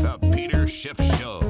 The Peter Schiff Show.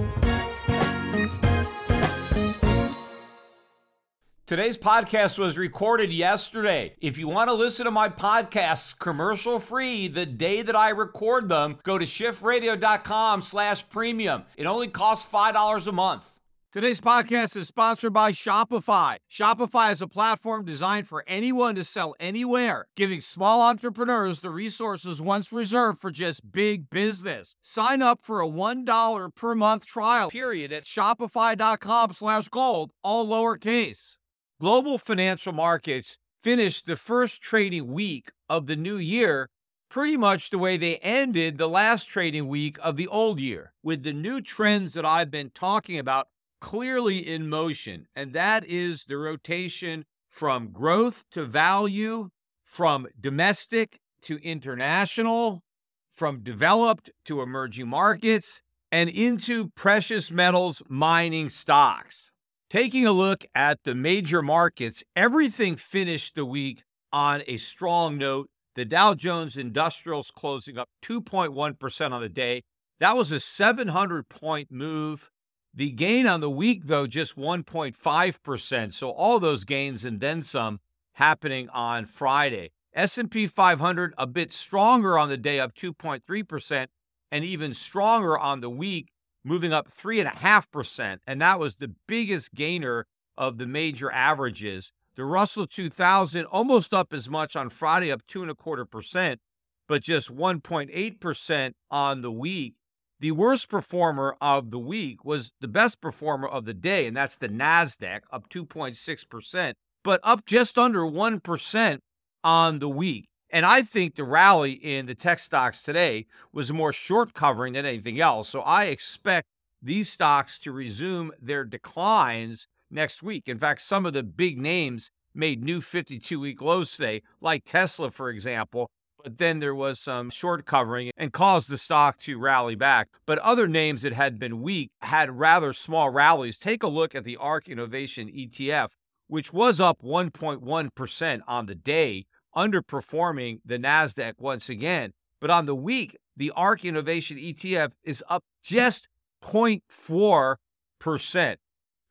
Today's podcast was recorded yesterday. If you want to listen to my podcasts commercial free the day that I record them, go to schiffradio.com slash premium. It only costs $5 a month. Today's podcast is sponsored by Shopify. Shopify is a platform designed for anyone to sell anywhere, giving small entrepreneurs the resources once reserved for just big business. Sign up for a $1 per month trial period at shopify.com slash gold, all lowercase. Global financial markets finished the first trading week of the new year pretty much the way they ended the last trading week of the old year, with the new trends that I've been talking about clearly in motion. And that is the rotation from growth to value, from domestic to international, from developed to emerging markets, and into precious metals mining stocks. Taking a look at the major markets, everything finished the week on a strong note. The Dow Jones Industrials closing up 2.1% on the day. That was a 700 point move. The gain on the week, though, just 1.5%. So all those gains and then some happening on Friday. S&P 500 a bit stronger on the day, up 2.3%, and even stronger on the week, moving up 3.5%. And that was the biggest gainer of the major averages. The Russell 2000 almost up as much on Friday, up 2.25%, but just 1.8% on the week. The worst performer of the week was the best performer of the day, and that's the NASDAQ, up 2.6%, but up just under 1% on the week. And I think the rally in the tech stocks today was more short covering than anything else. So I expect these stocks to resume their declines next week. In fact, some of the big names made new 52 week lows today, like Tesla, for example, but then there was some short covering and caused the stock to rally back. But other names that had been weak had rather small rallies. Take a look at the ARK Innovation ETF, which was up 1.1% on the day, underperforming the NASDAQ once again. But on the week, the ARK Innovation ETF is up just 0.4%.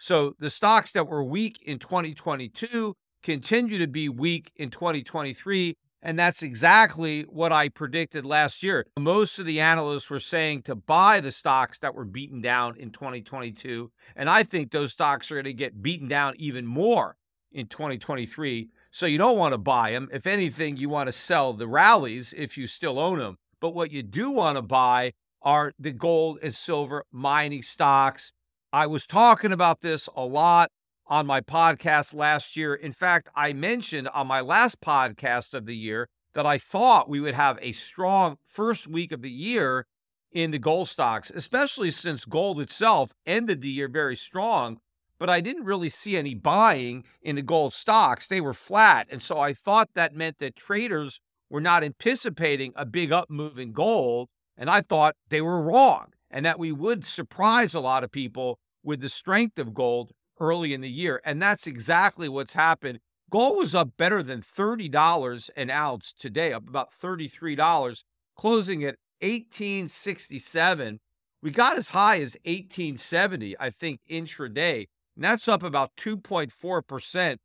So the stocks that were weak in 2022 continue to be weak in 2023 and that's exactly what I predicted last year. Most of the analysts were saying to buy the stocks that were beaten down in 2022. And I think those stocks are going to get beaten down even more in 2023. So you don't want to buy them. If anything, you want to sell the rallies if you still own them. But what you do want to buy are the gold and silver mining stocks. I was talking about this a lot on my podcast last year. In fact, I mentioned on my last podcast of the year that I thought we would have a strong first week of the year in the gold stocks, especially since gold itself ended the year very strong. But I didn't really see any buying in the gold stocks. They were flat. And so I thought that meant that traders were not anticipating a big up move in gold. And I thought they were wrong and that we would surprise a lot of people with the strength of gold early in the year. And that's exactly what's happened. Gold was up better than $30 an ounce today, up about $33, closing at 1867. We got as high as 1870, I think, intraday. And that's up about 2.4%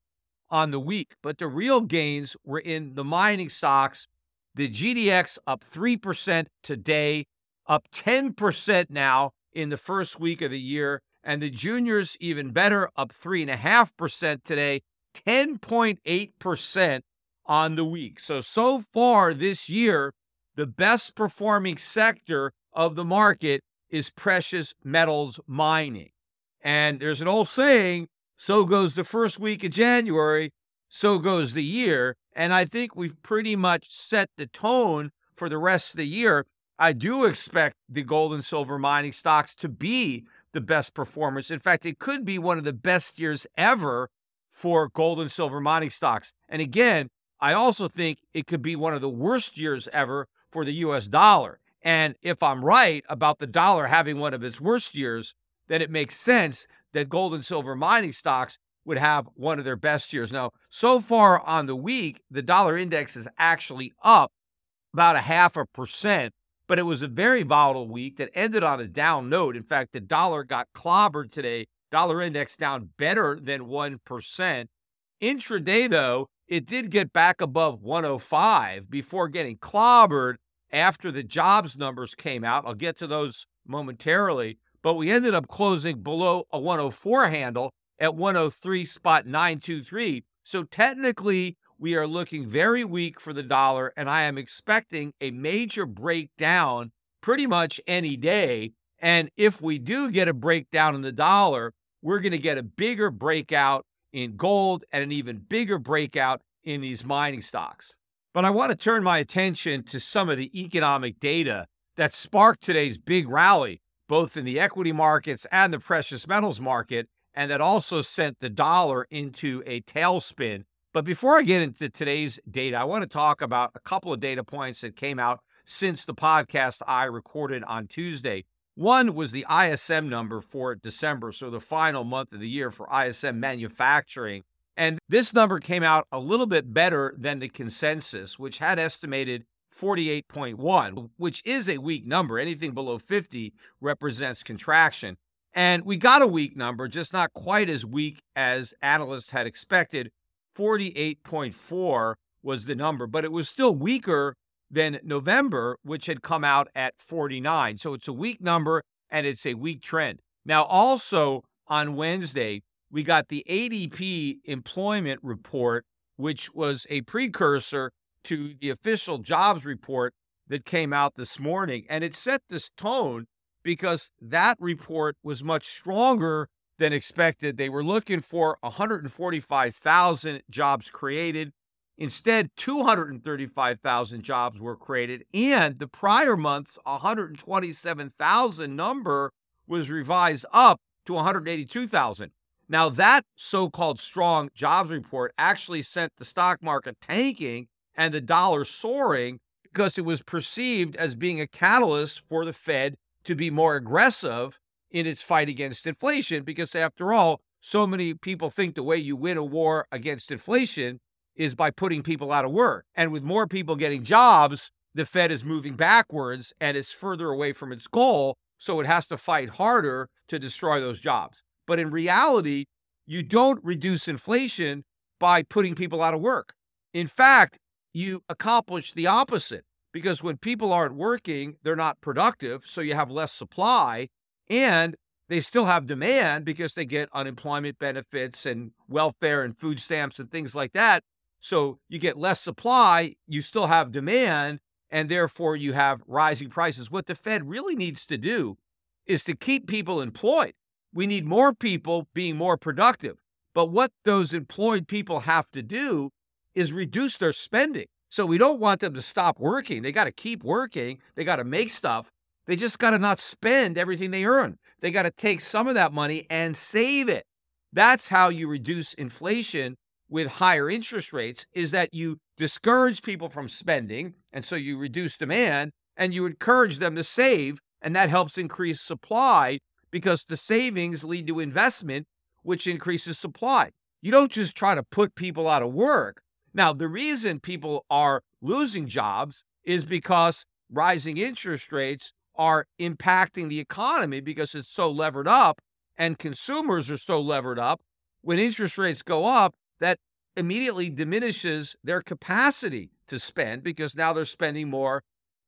on the week. But the real gains were in the mining stocks. The GDX up 3% today, up 10% now in the first week of the year. And the juniors, even better, up 3.5% today, 10.8% on the week. So, so far this year, the best performing sector of the market is precious metals mining. And there's an old saying so goes the first week of January, so goes the year. And I think we've pretty much set the tone for the rest of the year. I do expect the gold and silver mining stocks to be the best performers. In fact, it could be one of the best years ever for gold and silver mining stocks. And again, I also think it could be one of the worst years ever for the US dollar. And if I'm right about the dollar having one of its worst years, then it makes sense that gold and silver mining stocks would have one of their best years. Now, so far on the week, the dollar index is actually up about a half a percent, but it was a very volatile week that ended on a down note. In fact, the dollar got clobbered today. Dollar index down better than 1%. Intraday, though, it did get back above 105 before getting clobbered after the jobs numbers came out. I'll get to those momentarily, but we ended up closing below a 104 handle at 103 spot 923. So technically, we are looking very weak for the dollar, and I am expecting a major breakdown pretty much any day. And if we do get a breakdown in the dollar, we're going to get a bigger breakout in gold and an even bigger breakout in these mining stocks. But I want to turn my attention to some of the economic data that sparked today's big rally, both in the equity markets and the precious metals market, and that also sent the dollar into a tailspin. But before I get into today's data, I want to talk about a couple of data points that came out since the podcast I recorded on Tuesday. One was the ISM number for December, so the final month of the year for ISM manufacturing. And this number came out a little bit better than the consensus, which had estimated 48.1, which is a weak number. Anything below 50 represents contraction. And we got a weak number, just not quite as weak as analysts had expected. 48.4 was the number, but it was still weaker than November, which had come out at 49. So it's a weak number and it's a weak trend. Now, also on Wednesday, we got the ADP employment report, which was a precursor to the official jobs report that came out this morning. And it set this tone because that report was much stronger than expected. They were looking for 145,000 jobs created. Instead, 235,000 jobs were created, and the prior month's 127,000 number was revised up to 182,000. Now, that so called strong jobs report actually sent the stock market tanking and the dollar soaring because it was perceived as being a catalyst for the Fed to be more aggressive in its fight against inflation. Because, after all, so many people think the way you win a war against inflation is by putting people out of work. And with more people getting jobs, the Fed is moving backwards and is further away from its goal. So it has to fight harder to destroy those jobs. But in reality, you don't reduce inflation by putting people out of work. In fact, you accomplish the opposite because when people aren't working, they're not productive. So you have less supply and they still have demand because they get unemployment benefits and welfare and food stamps and things like that. So you get less supply, you still have demand, and therefore you have rising prices. What the Fed really needs to do is to keep people employed. We need more people being more productive. But what those employed people have to do is reduce their spending. So we don't want them to stop working. They got to keep working. They got to make stuff. They just got to not spend everything they earn. They got to take some of that money and save it. That's how you reduce inflation with higher interest rates is that you discourage people from spending and so you reduce demand and you encourage them to save and that helps increase supply because the savings lead to investment which increases supply. You don't just try to put people out of work. Now, the reason people are losing jobs is because rising interest rates are impacting the economy because it's so levered up and consumers are so levered up. When interest rates go up, that immediately diminishes their capacity to spend because now they're spending more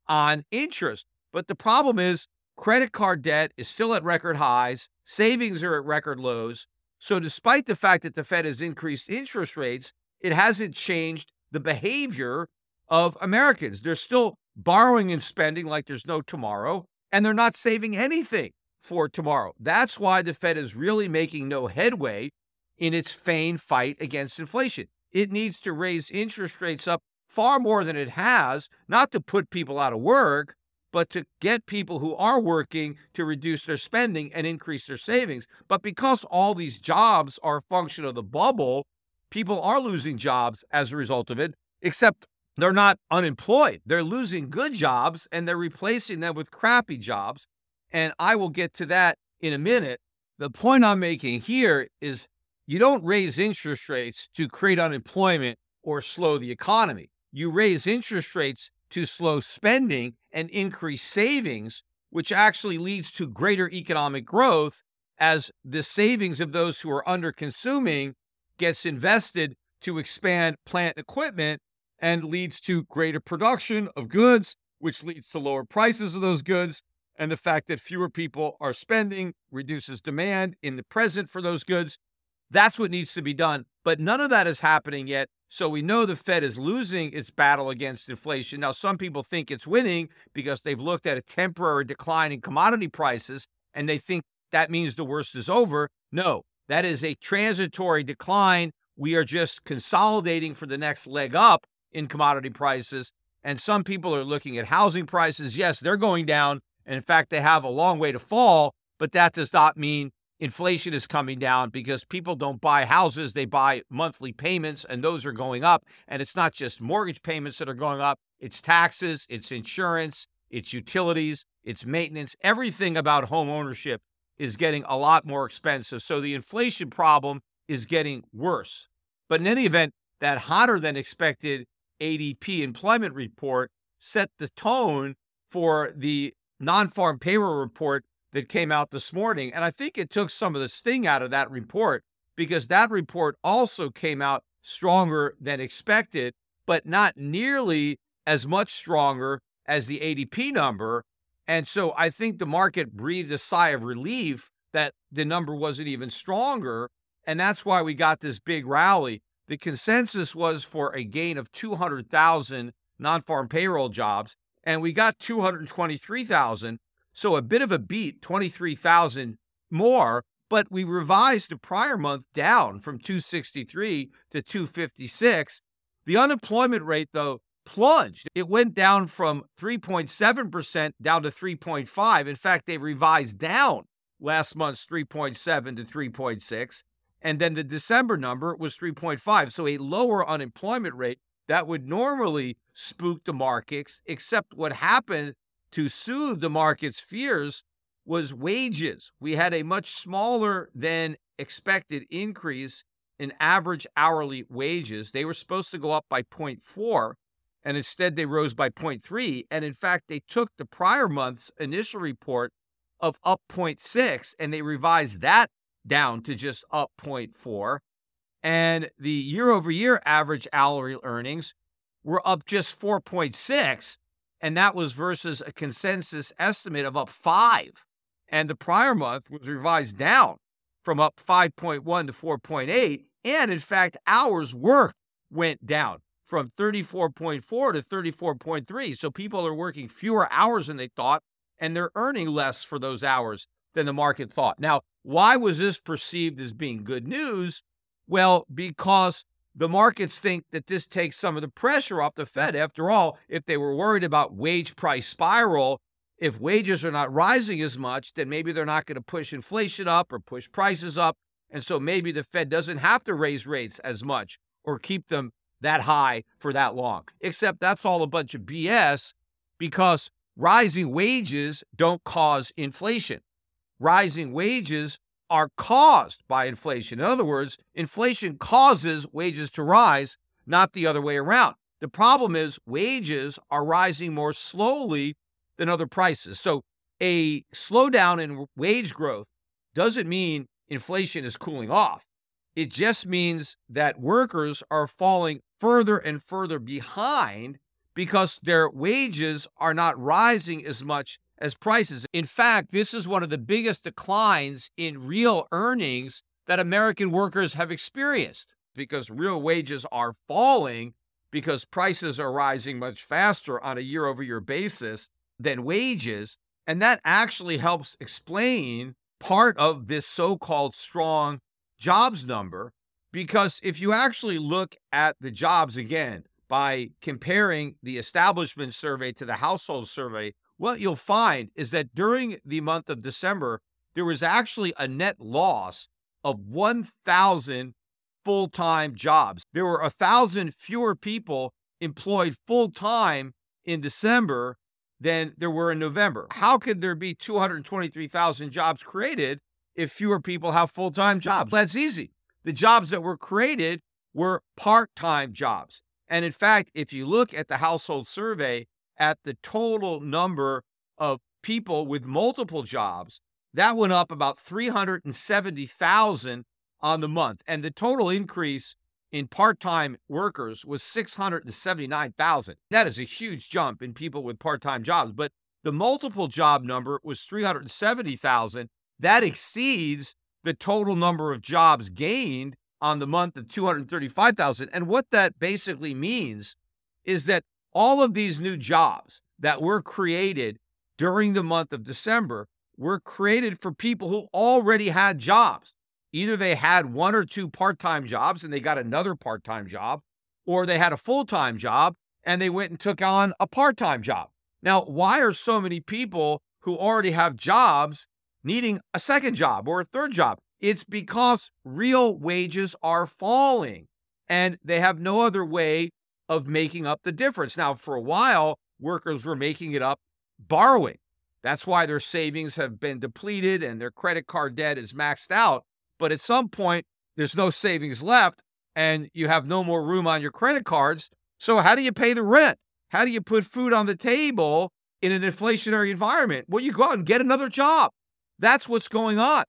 on interest. But the problem is credit card debt is still at record highs, savings are at record lows. So, despite the fact that the Fed has increased interest rates, it hasn't changed the behavior of Americans. They're still borrowing and spending like there's no tomorrow, and they're not saving anything for tomorrow. That's why the Fed is really making no headway in its feigned fight against inflation. It needs to raise interest rates up far more than it has, not to put people out of work, but to get people who are working to reduce their spending and increase their savings. But because all these jobs are a function of the bubble, people are losing jobs as a result of it, except they're not unemployed. They're losing good jobs and they're replacing them with crappy jobs. And I will get to that in a minute. The point I'm making here is you don't raise interest rates to create unemployment or slow the economy. You raise interest rates to slow spending and increase savings, which actually leads to greater economic growth as the savings of those who are under consuming gets invested to expand plant equipment and leads to greater production of goods, which leads to lower prices of those goods. And the fact that fewer people are spending reduces demand in the present for those goods. That's what needs to be done. But none of that is happening yet. So we know the Fed is losing its battle against inflation. Now, some people think it's winning because they've looked at a temporary decline in commodity prices and they think that means the worst is over. No, that is a transitory decline. We are just consolidating for the next leg up in commodity prices. And some people are looking at housing prices. Yes, they're going down. And in fact, they have a long way to fall, but that does not mean inflation is coming down because people don't buy houses, they buy monthly payments, and those are going up. And it's not just mortgage payments that are going up, it's taxes, it's insurance, it's utilities, it's maintenance. Everything about home ownership is getting a lot more expensive. So the inflation problem is getting worse. But in any event, that hotter than expected ADP employment report set the tone for the non farm payroll report that came out this morning. And I think it took some of the sting out of that report because that report also came out stronger than expected, but not nearly as much stronger as the ADP number. And so I think the market breathed a sigh of relief that the number wasn't even stronger. And that's why we got this big rally. The consensus was for a gain of 200,000 non farm payroll jobs, and we got 223,000. So a bit of a beat, 23,000 more, but we revised the prior month down from 263 to 256. The unemployment rate, though, plunged. It went down from 3.7% down to 3.5. In fact, they revised down last month's 3.7 to 3.6. And then the December number was 3.5. So a lower unemployment rate that would normally spook the markets, except what happened to soothe the market's fears was wages. We had a much smaller than expected increase in average hourly wages. They were supposed to go up by 0.4 and instead they rose by 0.3 and in fact they took the prior month's initial report of up 0.6 and they revised that down to just up 0.4 and the year over year average hourly earnings were up just 4.6 and that was versus a consensus estimate of up 5 and the prior month was revised down from up 5.1 to 4.8 and in fact hours worked went down from 34.4 to 34.3 so people are working fewer hours than they thought and they're earning less for those hours than the market thought now why was this perceived as being good news well because the markets think that this takes some of the pressure off the Fed. After all, if they were worried about wage price spiral, if wages are not rising as much, then maybe they're not going to push inflation up or push prices up. And so maybe the Fed doesn't have to raise rates as much or keep them that high for that long. Except that's all a bunch of BS because rising wages don't cause inflation. Rising wages are caused by inflation. In other words, inflation causes wages to rise, not the other way around. The problem is wages are rising more slowly than other prices. So a slowdown in wage growth doesn't mean inflation is cooling off. It just means that workers are falling further and further behind because their wages are not rising as much as prices. In fact, this is one of the biggest declines in real earnings that American workers have experienced because real wages are falling because prices are rising much faster on a year over year basis than wages. And that actually helps explain part of this so called strong jobs number. Because if you actually look at the jobs again by comparing the establishment survey to the household survey, what you'll find is that during the month of December, there was actually a net loss of 1,000 full time jobs. There were 1,000 fewer people employed full time in December than there were in November. How could there be 223,000 jobs created if fewer people have full time jobs? That's easy. The jobs that were created were part time jobs. And in fact, if you look at the household survey, at the total number of people with multiple jobs, that went up about 370,000 on the month. And the total increase in part time workers was 679,000. That is a huge jump in people with part time jobs. But the multiple job number was 370,000. That exceeds the total number of jobs gained on the month of 235,000. And what that basically means is that all of these new jobs that were created during the month of December were created for people who already had jobs. Either they had one or two part time jobs and they got another part time job, or they had a full time job and they went and took on a part time job. Now, why are so many people who already have jobs needing a second job or a third job? It's because real wages are falling and they have no other way of making up the difference. Now, for a while, workers were making it up borrowing. That's why their savings have been depleted and their credit card debt is maxed out. But at some point, there's no savings left and you have no more room on your credit cards. So, how do you pay the rent? How do you put food on the table in an inflationary environment? Well, you go out and get another job. That's what's going on.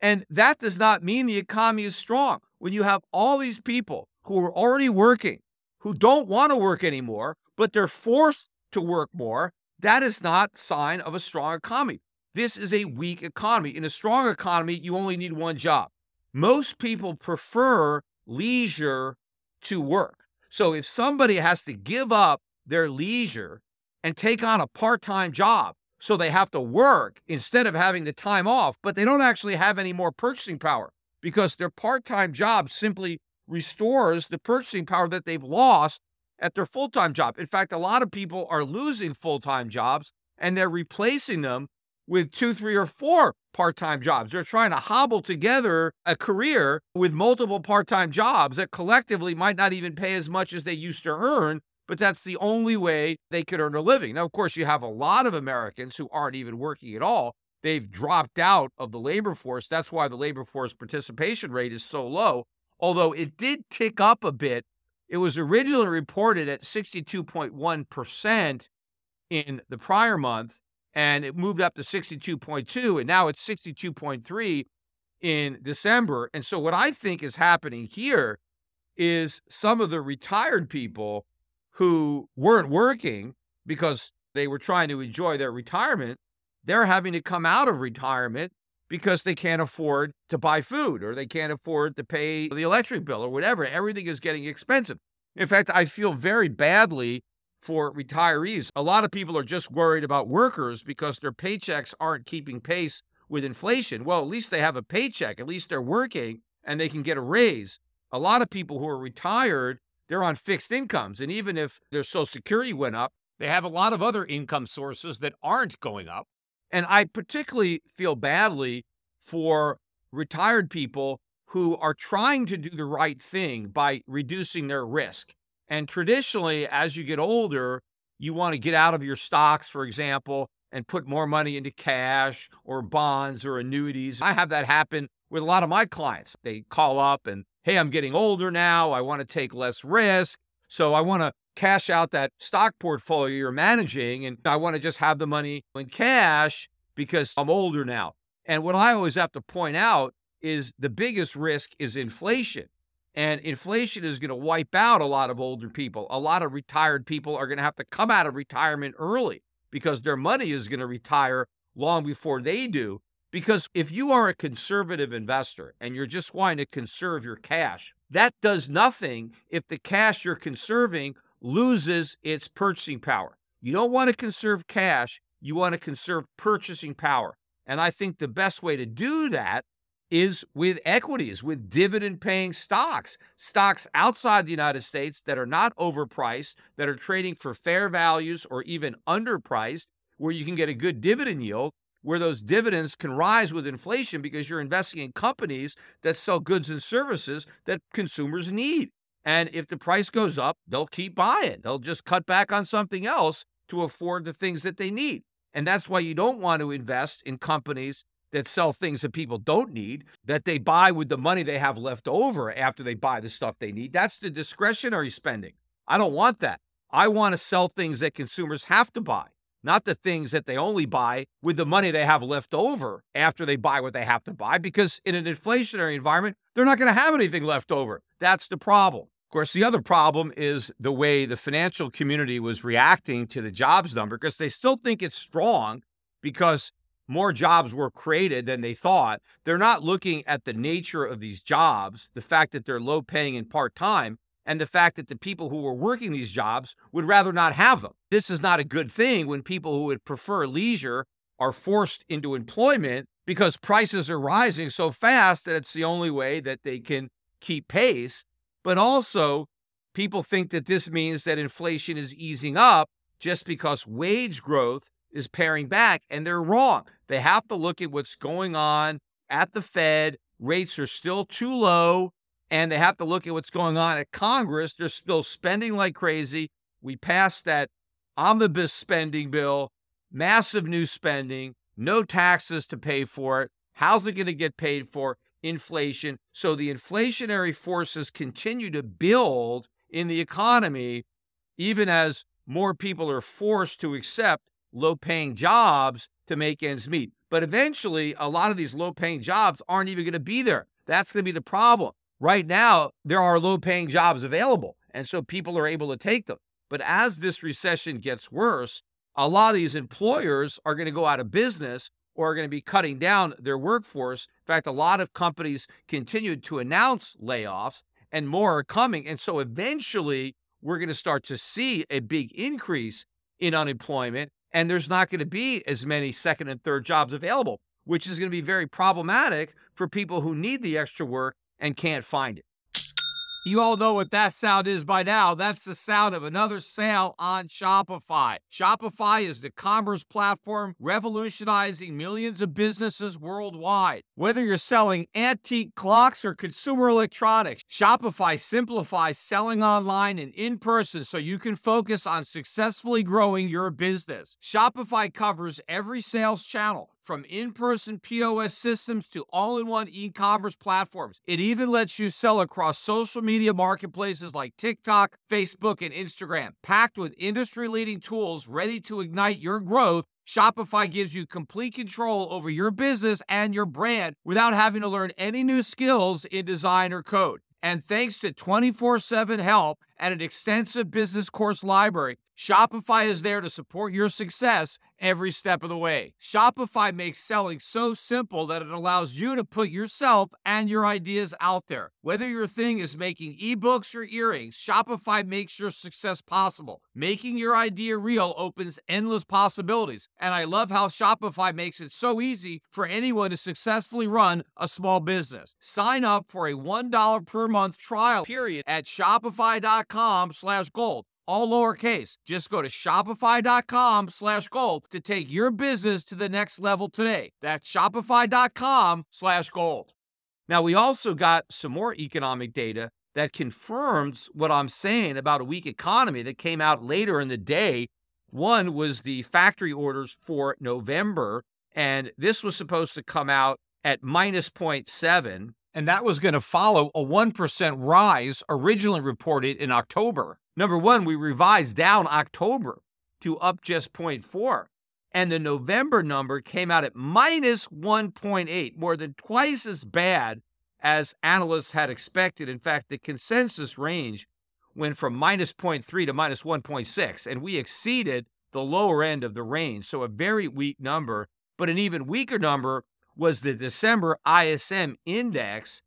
And that does not mean the economy is strong. When you have all these people who are already working, who don't want to work anymore, but they're forced to work more, that is not sign of a strong economy. This is a weak economy. In a strong economy, you only need one job. Most people prefer leisure to work. So if somebody has to give up their leisure and take on a part time job, so they have to work instead of having the time off, but they don't actually have any more purchasing power because their part time job simply restores the purchasing power that they've lost at their full time job. In fact, a lot of people are losing full time jobs and they're replacing them with two, three, or four part time jobs. They're trying to hobble together a career with multiple part time jobs that collectively might not even pay as much as they used to earn, but that's the only way they could earn a living. Now, of course, you have a lot of Americans who aren't even working at all. They've dropped out of the labor force. That's why the labor force participation rate is so low, although it did tick up a bit. It was originally reported at 62.1% in the prior month and it moved up to 62.2 and now it's 62.3 in December. And so what I think is happening here is some of the retired people who weren't working because they were trying to enjoy their retirement, they're having to come out of retirement because they can't afford to buy food or they can't afford to pay the electric bill or whatever. Everything is getting expensive. In fact, I feel very badly for retirees. A lot of people are just worried about workers because their paychecks aren't keeping pace with inflation. Well, at least they have a paycheck, at least they're working and they can get a raise. A lot of people who are retired, they're on fixed incomes. And even if their Social Security went up, they have a lot of other income sources that aren't going up. And I particularly feel badly for retired people who are trying to do the right thing by reducing their risk. And traditionally, as you get older, you want to get out of your stocks, for example, and put more money into cash or bonds or annuities. I have that happen with a lot of my clients. They call up and, hey, I'm getting older now. I want to take less risk. So I want to cash out that stock portfolio you're managing and I want to just have the money in cash because I'm older now. And what I always have to point out is the biggest risk is inflation. And inflation is going to wipe out a lot of older people. A lot of retired people are going to have to come out of retirement early because their money is going to retire long before they do. Because if you are a conservative investor and you're just wanting to conserve your cash, that does nothing if the cash you're conserving loses its purchasing power. You don't want to conserve cash, you want to conserve purchasing power. And I think the best way to do that is with equities, with dividend paying stocks, stocks outside the United States that are not overpriced, that are trading for fair values or even underpriced, where you can get a good dividend yield, where those dividends can rise with inflation because you're investing in companies that sell goods and services that consumers need. And if the price goes up, they'll keep buying. They'll just cut back on something else to afford the things that they need. And that's why you don't want to invest in companies that sell things that people don't need, that they buy with the money they have left over after they buy the stuff they need. That's the discretionary spending. I don't want that. I want to sell things that consumers have to buy, not the things that they only buy with the money they have left over after they buy what they have to buy, because in an inflationary environment, they're not going to have anything left over. That's the problem. Of course, the other problem is the way the financial community was reacting to the jobs number because they still think it's strong because more jobs were created than they thought. They're not looking at the nature of these jobs, the fact that they're low paying and part time, and the fact that the people who were working these jobs would rather not have them. This is not a good thing when people who would prefer leisure are forced into employment because prices are rising so fast that it's the only way that they can keep pace. But also, people think that this means that inflation is easing up just because wage growth is paring back, and they're wrong. They have to look at what's going on at the Fed. Rates are still too low and they have to look at what's going on at Congress. They're still spending like crazy. We passed that omnibus spending bill, massive new spending, no taxes to pay for it. How's it going to get paid for? Inflation. So the inflationary forces continue to build in the economy, even as more people are forced to accept low paying jobs to make ends meet. But eventually, a lot of these low paying jobs aren't even going to be there. That's going to be the problem. Right now, there are low paying jobs available, and so people are able to take them. But as this recession gets worse, a lot of these employers are going to go out of business or are going to be cutting down their workforce. In fact, a lot of companies continued to announce layoffs, and more are coming. And so eventually, we're going to start to see a big increase in unemployment, and there's not going to be as many second and third jobs available, which is going to be very problematic for people who need the extra work and can't find it. You all know what that sound is by now. That's the sound of another sale on Shopify. Shopify is the commerce platform revolutionizing millions of businesses worldwide. Whether you're selling antique clocks or consumer electronics, Shopify simplifies selling online and in person so you can focus on successfully growing your business. Shopify covers every sales channel from in person POS systems to all in one e commerce platforms. It even lets you sell across social media marketplaces like TikTok, Facebook, and Instagram. Packed with industry leading tools ready to ignite your growth, Shopify gives you complete control over your business and your brand without having to learn any new skills in design or code. And thanks to 24 7 help and an extensive business course library, Shopify is there to support your success every step of the way. Shopify makes selling so simple that it allows you to put yourself and your ideas out there. Whether your thing is making ebooks or earrings, Shopify makes your success possible. Making your idea real opens endless possibilities. And I love how Shopify makes it so easy for anyone to successfully run a small business. Sign up for a $1 per month trial period at shopify.com slash gold all lowercase. Just go to shopify.com slash gold to take your business to the next level today. That's shopify.com slash gold. Now, we also got some more economic data that confirms what I'm saying about a weak economy that came out later in the day. One was the factory orders for November, and this was supposed to come out at minus 0.7, and that was going to follow a 1% rise originally reported in October. Number one, we revised down October to up just 0.4. And the November number came out at minus 1.8, more than twice as bad as analysts had expected. In fact, the consensus range went from minus 0.3 to minus 1.6, and we exceeded the lower end of the range. So a very weak number. But an even weaker number was the December ISM index,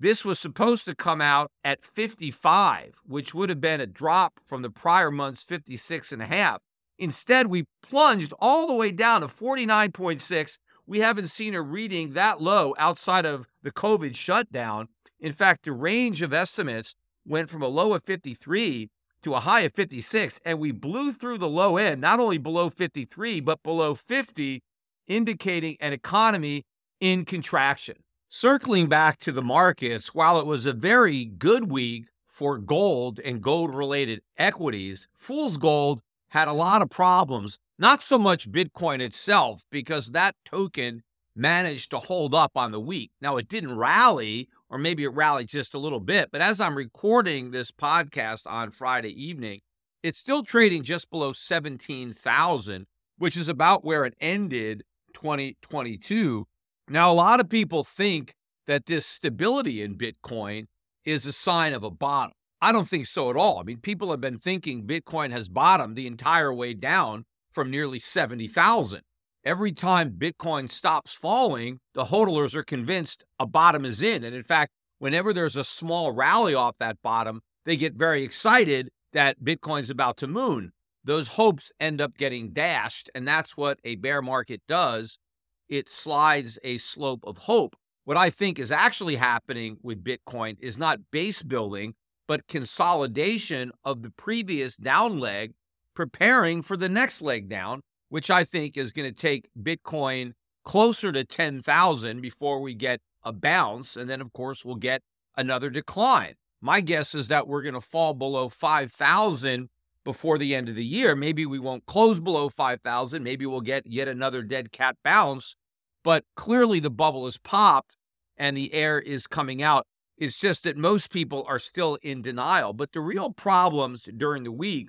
this was supposed to come out at 55, which would have been a drop from the prior month's 56 and a half. Instead, we plunged all the way down to 49.6. We haven't seen a reading that low outside of the COVID shutdown. In fact, the range of estimates went from a low of 53 to a high of 56, and we blew through the low end, not only below 53, but below 50, indicating an economy in contraction. Circling back to the markets, while it was a very good week for gold and gold related equities, Fool's Gold had a lot of problems. Not so much Bitcoin itself, because that token managed to hold up on the week. Now, it didn't rally, or maybe it rallied just a little bit, but as I'm recording this podcast on Friday evening, it's still trading just below 17,000, which is about where it ended 2022. Now, a lot of people think that this stability in Bitcoin is a sign of a bottom. I don't think so at all. I mean, people have been thinking Bitcoin has bottomed the entire way down from nearly 70,000. Every time Bitcoin stops falling, the hodlers are convinced a bottom is in. And in fact, whenever there's a small rally off that bottom, they get very excited that Bitcoin's about to moon. Those hopes end up getting dashed. And that's what a bear market does it slides a slope of hope. What I think is actually happening with Bitcoin is not base building, but consolidation of the previous down leg, preparing for the next leg down, which I think is going to take Bitcoin closer to 10,000 before we get a bounce. And then, of course, we'll get another decline. My guess is that we're going to fall below 5,000 before the end of the year. Maybe we won't close below 5,000. Maybe we'll get yet another dead cat bounce. But clearly the bubble is popped and the air is coming out. It's just that most people are still in denial. But the real problems during the week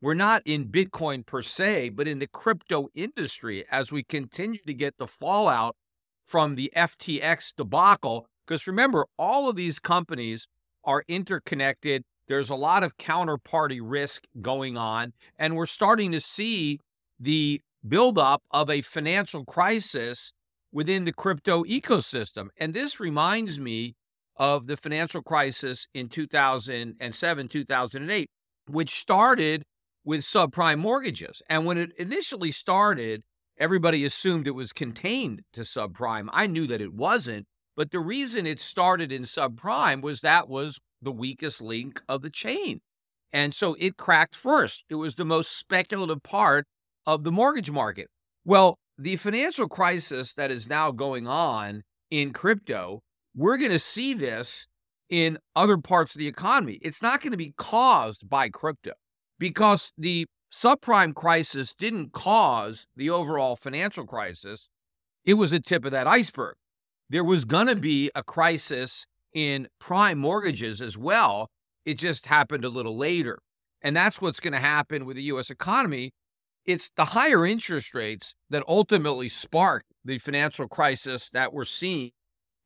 were not in Bitcoin per se, but in the crypto industry as we continue to get the fallout from the FTX debacle. Because remember, all of these companies are interconnected. There's a lot of counterparty risk going on, and we're starting to see the buildup of a financial crisis within the crypto ecosystem. And this reminds me of the financial crisis in 2007, 2008, which started with subprime mortgages. And when it initially started, everybody assumed it was contained to subprime. I knew that it wasn't. But the reason it started in subprime was that was the weakest link of the chain. And so it cracked first. It was the most speculative part of the mortgage market. Well, the financial crisis that is now going on in crypto, we're going to see this in other parts of the economy. It's not going to be caused by crypto because the subprime crisis didn't cause the overall financial crisis. It was a tip of that iceberg. There was going to be a crisis in prime mortgages as well. It just happened a little later. And that's what's going to happen with the US economy. It's the higher interest rates that ultimately sparked the financial crisis that we're seeing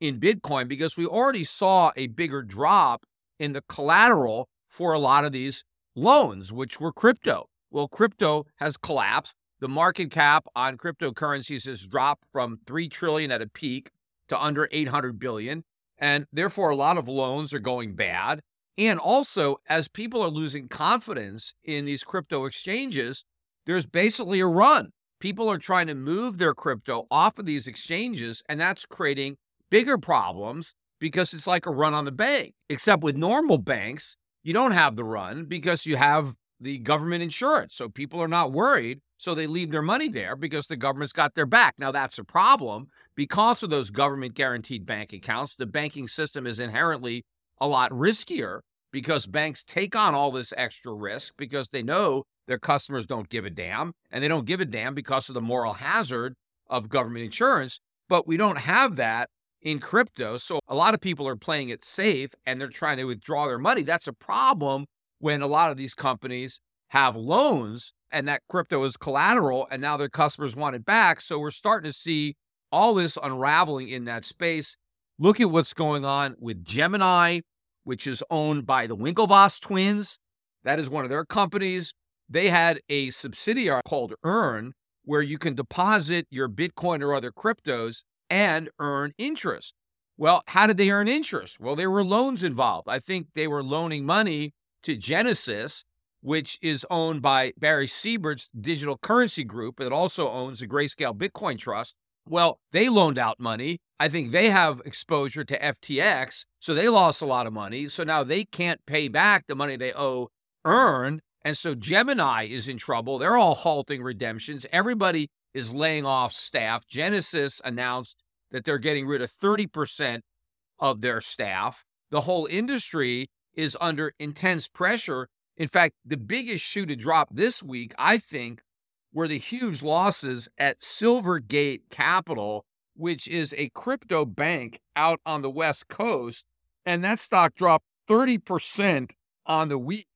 in Bitcoin because we already saw a bigger drop in the collateral for a lot of these loans, which were crypto. Well, crypto has collapsed. The market cap on cryptocurrencies has dropped from 3 trillion at a peak to under 800 billion. And therefore, a lot of loans are going bad. And also, as people are losing confidence in these crypto exchanges, there's basically a run. People are trying to move their crypto off of these exchanges, and that's creating bigger problems because it's like a run on the bank. Except with normal banks, you don't have the run because you have the government insurance. So people are not worried. So they leave their money there because the government's got their back. Now, that's a problem. Because of those government guaranteed bank accounts, the banking system is inherently a lot riskier because banks take on all this extra risk because they know their customers don't give a damn. And they don't give a damn because of the moral hazard of government insurance. But we don't have that in crypto. So a lot of people are playing it safe and they're trying to withdraw their money. That's a problem when a lot of these companies have loans and that crypto is collateral and now their customers want it back. So we're starting to see all this unraveling in that space. Look at what's going on with Gemini, which is owned by the Winklevoss twins. That is one of their companies. They had a subsidiary called Earn, where you can deposit your Bitcoin or other cryptos and earn interest. Well, how did they earn interest? Well, there were loans involved. I think they were loaning money to Genesis, which is owned by Barry Silbert's digital currency group. It also owns the Grayscale Bitcoin Trust. Well, they loaned out money. I think they have exposure to FTX, so they lost a lot of money. So now they can't pay back the money they owe earn. And so Gemini is in trouble. They're all halting redemptions. Everybody is laying off staff. Genesis announced that they're getting rid of 30% of their staff. The whole industry is under intense pressure. In fact, the biggest shoe to drop this week, I think, were the huge losses at Silvergate Capital, which is a crypto bank out on the West Coast. And that stock dropped 30% on the week.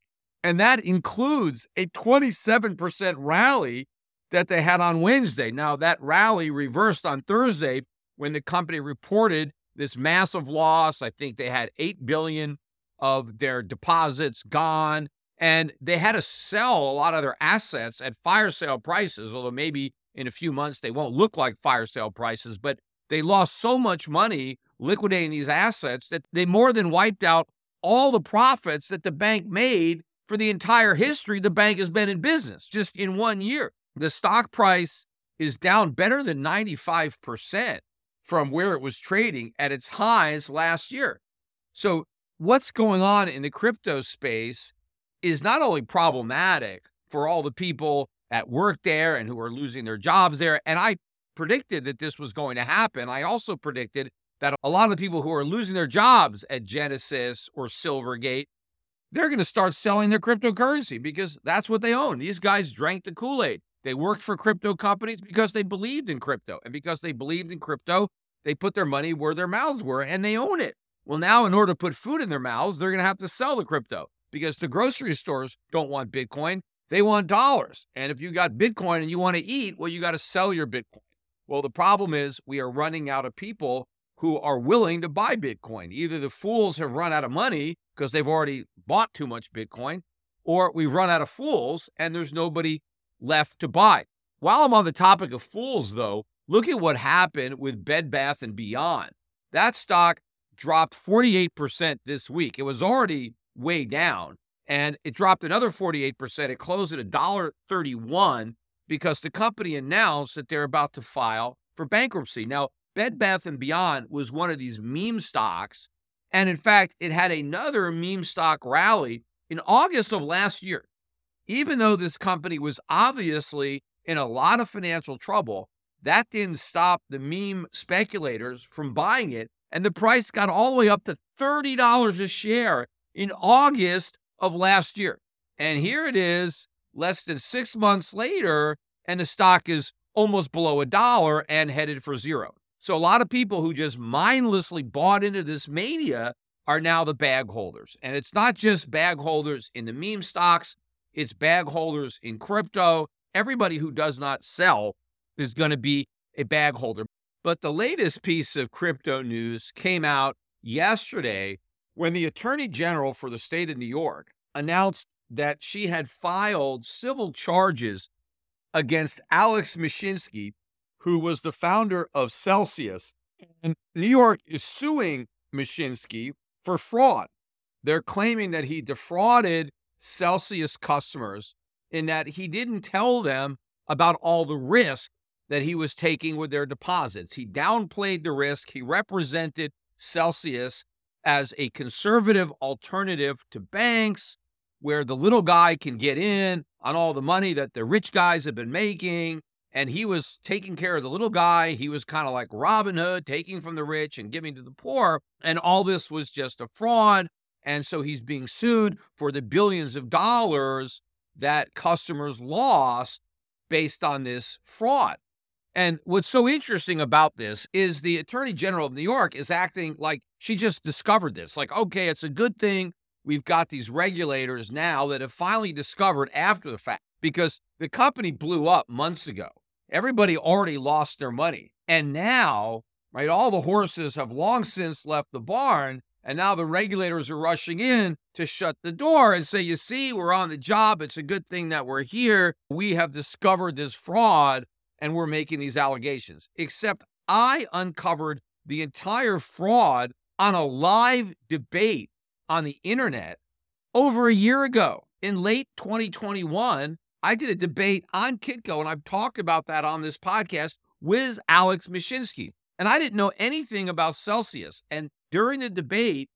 And that includes a 27% rally that they had on Wednesday. Now, that rally reversed on Thursday when the company reported this massive loss. I think they had 8 billion of their deposits gone and they had to sell a lot of their assets at fire sale prices, although maybe in a few months they won't look like fire sale prices, but they lost so much money liquidating these assets that they more than wiped out all the profits that the bank made for the entire history the bank has been in business just in one year. The stock price is down better than 95% from where it was trading at its highs last year. So, what's going on in the crypto space is not only problematic for all the people at work there and who are losing their jobs there. And I predicted that this was going to happen. I also predicted that a lot of the people who are losing their jobs at Genesis or Silvergate, they're going to start selling their cryptocurrency because that's what they own. These guys drank the Kool Aid. They worked for crypto companies because they believed in crypto. And because they believed in crypto, they put their money where their mouths were and they own it. Well, now, in order to put food in their mouths, they're going to have to sell the crypto because the grocery stores don't want Bitcoin. They want dollars. And if you got Bitcoin and you want to eat, well, you got to sell your Bitcoin. Well, the problem is we are running out of people who are willing to buy Bitcoin. Either the fools have run out of money because they've already bought too much Bitcoin, or we've run out of fools and there's nobody left to buy. While I'm on the topic of fools, though, look at what happened with Bed Bath and Beyond. That stock dropped 48% this week. It was already way down. And it dropped another 48%. It closed at $1.31 because the company announced that they're about to file for bankruptcy. Now, Bed Bath and Beyond was one of these meme stocks. And in fact, it had another meme stock rally in August of last year. Even though this company was obviously in a lot of financial trouble, that didn't stop the meme speculators from buying it. And the price got all the way up to $30 a share in August of last year. And here it is, less than six months later, and the stock is almost below a dollar and headed for zero. So a lot of people who just mindlessly bought into this mania are now the bag holders. And it's not just bag holders in the meme stocks, it's bag holders in crypto. Everybody who does not sell is going to be a bag holder. But the latest piece of crypto news came out yesterday when the attorney general for the state of New York announced that she had filed civil charges against Alex Mashinsky, who was the founder of Celsius. And New York is suing Mashinsky for fraud. They're claiming that he defrauded Celsius customers in that he didn't tell them about all the risk that he was taking with their deposits. He downplayed the risk. He represented Celsius as a conservative alternative to banks where the little guy can get in on all the money that the rich guys have been making. And he was taking care of the little guy. He was kind of like Robin Hood, taking from the rich and giving to the poor. And all this was just a fraud. And so he's being sued for the billions of dollars that customers lost based on this fraud. And what's so interesting about this is the Attorney General of New York is acting like she just discovered this. Like, okay, it's a good thing we've got these regulators now that have finally discovered after the fact because the company blew up months ago. Everybody already lost their money. And now, right, all the horses have long since left the barn. And now the regulators are rushing in to shut the door and say, you see, we're on the job. It's a good thing that we're here. We have discovered this fraud and we're making these allegations. Except I uncovered the entire fraud on a live debate on the internet over a year ago. In late 2021, I did a debate on Kitco, and I've talked about that on this podcast with Alex Mashinsky. And I didn't know anything about Celsius. And during the debate,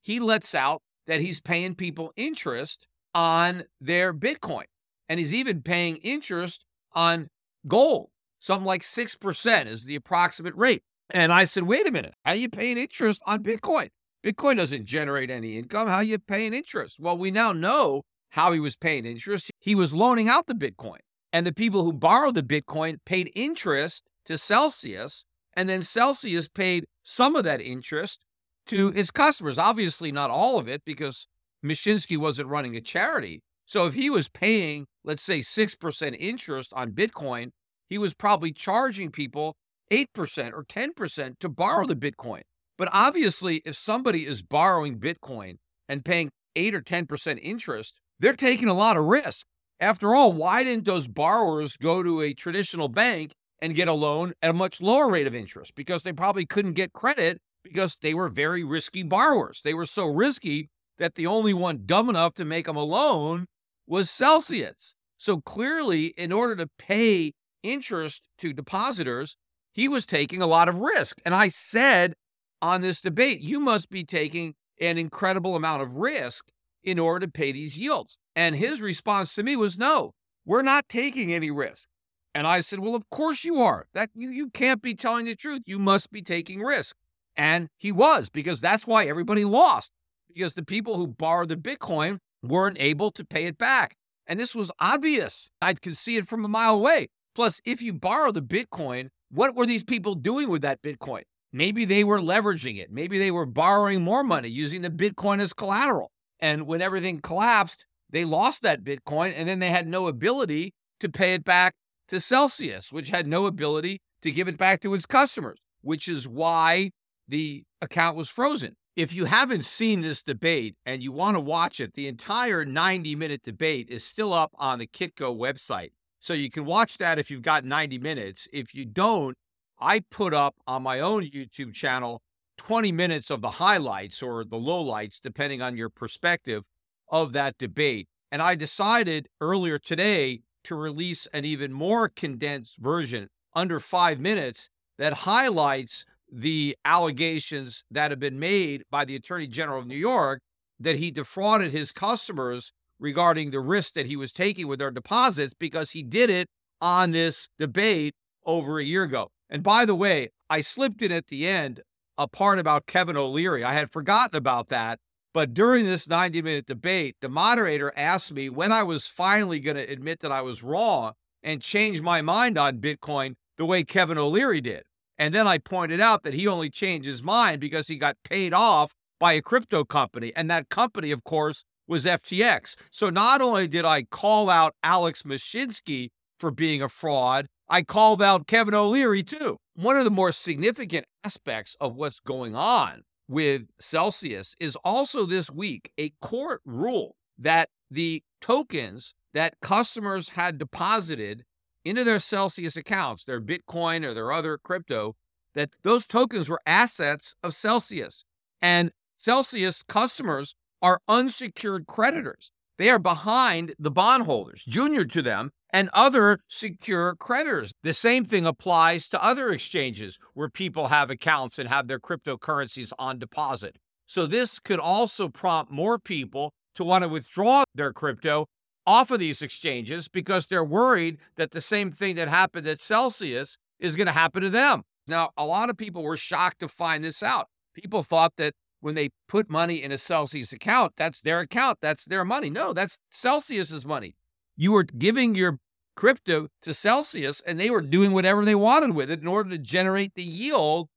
he lets out that he's paying people interest on their Bitcoin. And he's even paying interest on gold. Something like 6% is the approximate rate. And I said, wait a minute, how are you paying interest on Bitcoin? Bitcoin doesn't generate any income. How are you paying interest? Well, we now know how he was paying interest. He was loaning out the Bitcoin. And the people who borrowed the Bitcoin paid interest to Celsius. And then Celsius paid some of that interest to its customers. Obviously, not all of it, because Mashinsky wasn't running a charity. So if he was paying, let's say, 6% interest on Bitcoin, he was probably charging people 8% or 10% to borrow the Bitcoin. But obviously, if somebody is borrowing Bitcoin and paying 8 or 10% interest, they're taking a lot of risk. After all, why didn't those borrowers go to a traditional bank and get a loan at a much lower rate of interest? Because they probably couldn't get credit because they were very risky borrowers. They were so risky that the only one dumb enough to make them a loan was Celsius. So clearly, in order to pay interest to depositors, he was taking a lot of risk. And I said on this debate, you must be taking an incredible amount of risk in order to pay these yields. And his response to me was, no, we're not taking any risk. And I said, well, of course you are. That you, you can't be telling the truth. You must be taking risk. And he was, because that's why everybody lost, because the people who borrowed the Bitcoin weren't able to pay it back. And this was obvious. I could see it from a mile away. Plus, if you borrow the Bitcoin, what were these people doing with that Bitcoin? Maybe they were leveraging it. Maybe they were borrowing more money using the Bitcoin as collateral. And when everything collapsed, they lost that Bitcoin and then they had no ability to pay it back to Celsius, which had no ability to give it back to its customers, which is why the account was frozen. If you haven't seen this debate and you want to watch it, the entire 90 minute debate is still up on the Kitco website. So you can watch that if you've got 90 minutes. If you don't, I put up on my own YouTube channel 20 minutes of the highlights or the lowlights, depending on your perspective of that debate. And I decided earlier today to release an even more condensed version under five minutes that highlights the allegations that have been made by the Attorney General of New York that he defrauded his customers regarding the risk that he was taking with their deposits because he did it on this debate over a year ago. And by the way, I slipped in at the end a part about Kevin O'Leary. I had forgotten about that. But during this 90 minute debate, the moderator asked me when I was finally going to admit that I was wrong and change my mind on Bitcoin the way Kevin O'Leary did. And then I pointed out that he only changed his mind because he got paid off by a crypto company. And that company, of course, was FTX. So not only did I call out Alex Mashinsky for being a fraud, I called out Kevin O'Leary too. One of the more significant aspects of what's going on with Celsius is also this week a court ruled that the tokens that customers had deposited into their Celsius accounts, their Bitcoin or their other crypto, that those tokens were assets of Celsius. And Celsius customers are unsecured creditors. They are behind the bondholders, junior to them, and other secure creditors. The same thing applies to other exchanges where people have accounts and have their cryptocurrencies on deposit. So, this could also prompt more people to want to withdraw their crypto off of these exchanges because they're worried that the same thing that happened at Celsius is going to happen to them. Now, a lot of people were shocked to find this out. People thought that when they put money in a Celsius account, that's their account, that's their money. No, that's Celsius's money. You were giving your crypto to Celsius and they were doing whatever they wanted with it in order to generate the yield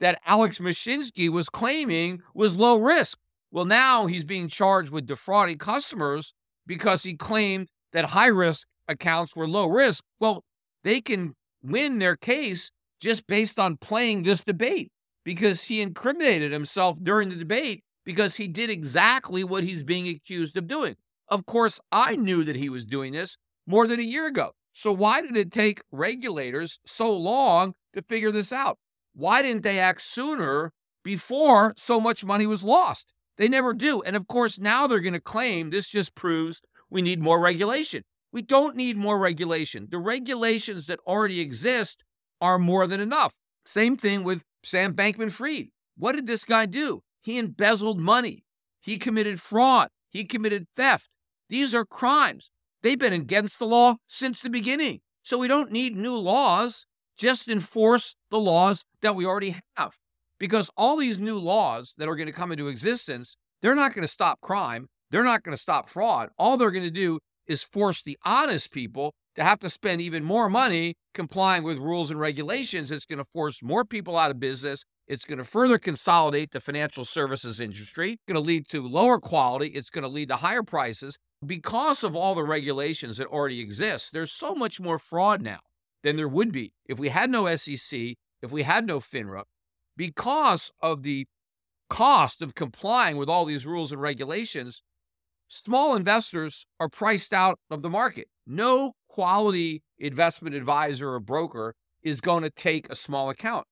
that Alex Mashinsky was claiming was low risk. Well, now he's being charged with defrauding customers because he claimed that high risk accounts were low risk. Well, they can win their case just based on playing this debate because he incriminated himself during the debate because he did exactly what he's being accused of doing. Of course, I knew that he was doing this more than a year ago. So, why did it take regulators so long to figure this out? Why didn't they act sooner before so much money was lost? They never do. And of course, now they're going to claim this just proves we need more regulation. We don't need more regulation. The regulations that already exist are more than enough. Same thing with Sam Bankman Fried. What did this guy do? He embezzled money. He committed fraud. He committed theft. These are crimes. They've been against the law since the beginning. So we don't need new laws. Just enforce the laws that we already have. Because all these new laws that are going to come into existence, they're not going to stop crime. They're not going to stop fraud. All they're going to do is force the honest people to have to spend even more money complying with rules and regulations. It's going to force more people out of business. It's going to further consolidate the financial services industry. It's going to lead to lower quality. It's going to lead to higher prices. Because of all the regulations that already exist, there's so much more fraud now than there would be if we had no SEC, if we had no FINRA, because of the cost of complying with all these rules and regulations, small investors are priced out of the market. No quality investment advisor or broker is going to take a small account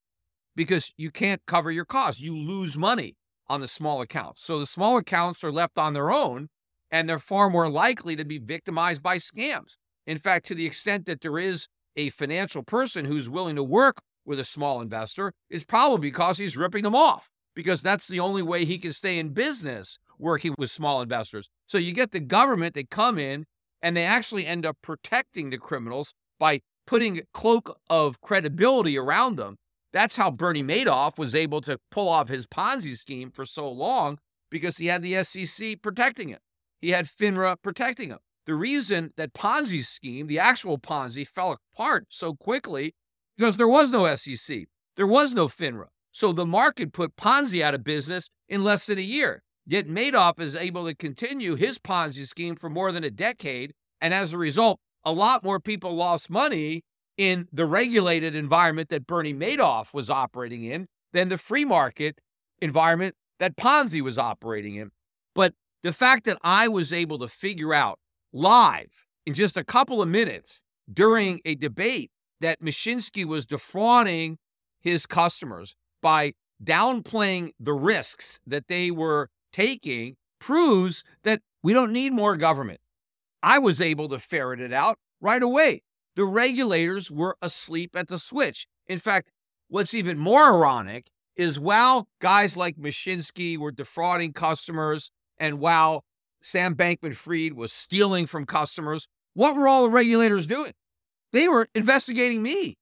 because you can't cover your costs. You lose money on the small accounts. So the small accounts are left on their own and they're far more likely to be victimized by scams. In fact, to the extent that there is a financial person who's willing to work with a small investor, is probably because he's ripping them off, because that's the only way he can stay in business working with small investors. So you get the government, they come in and they actually end up protecting the criminals by putting a cloak of credibility around them. That's how Bernie Madoff was able to pull off his Ponzi scheme for so long because he had the SEC protecting it. He had FINRA protecting him. The reason that Ponzi scheme, the actual Ponzi, fell apart so quickly because there was no SEC, there was no FINRA. So the market put Ponzi out of business in less than a year. Yet Madoff is able to continue his Ponzi scheme for more than a decade. And as a result, a lot more people lost money in the regulated environment that Bernie Madoff was operating in than the free market environment that Ponzi was operating in. But the fact that I was able to figure out live in just a couple of minutes during a debate that Mashinsky was defrauding his customers by downplaying the risks that they were taking proves that we don't need more government. I was able to ferret it out right away. The regulators were asleep at the switch. In fact, what's even more ironic is while guys like Mashinsky were defrauding customers and while Sam Bankman Fried was stealing from customers, what were all the regulators doing? They were investigating me.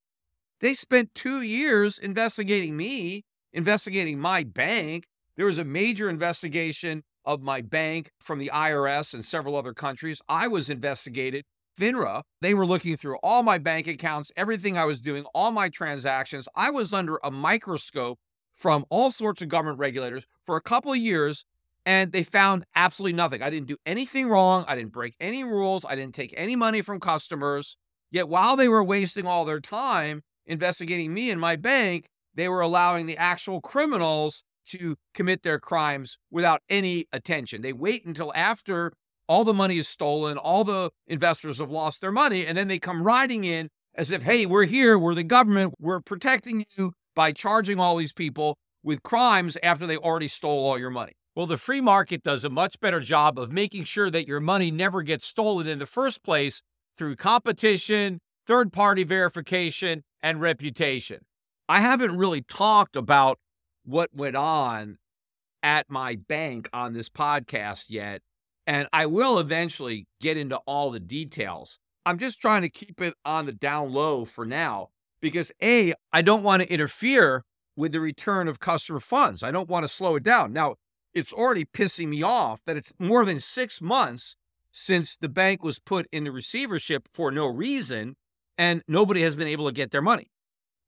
They spent two years investigating me, investigating my bank. There was a major investigation of my bank from the IRS and several other countries. I was investigated. FINRA, they were looking through all my bank accounts, everything I was doing, all my transactions. I was under a microscope from all sorts of government regulators for a couple of years and they found absolutely nothing. I didn't do anything wrong. I didn't break any rules. I didn't take any money from customers. Yet while they were wasting all their time investigating me and my bank, they were allowing the actual criminals to commit their crimes without any attention. They wait until after all the money is stolen, all the investors have lost their money, and then they come riding in as if, hey, we're here, we're the government, we're protecting you by charging all these people with crimes after they already stole all your money. Well, the free market does a much better job of making sure that your money never gets stolen in the first place through competition, third party verification, and reputation. I haven't really talked about what went on at my bank on this podcast yet, and I will eventually get into all the details. I'm just trying to keep it on the down low for now because A, I don't want to interfere with the return of customer funds. I don't want to slow it down. Now, it's already pissing me off that it's more than six months since the bank was put into receivership for no reason and nobody has been able to get their money.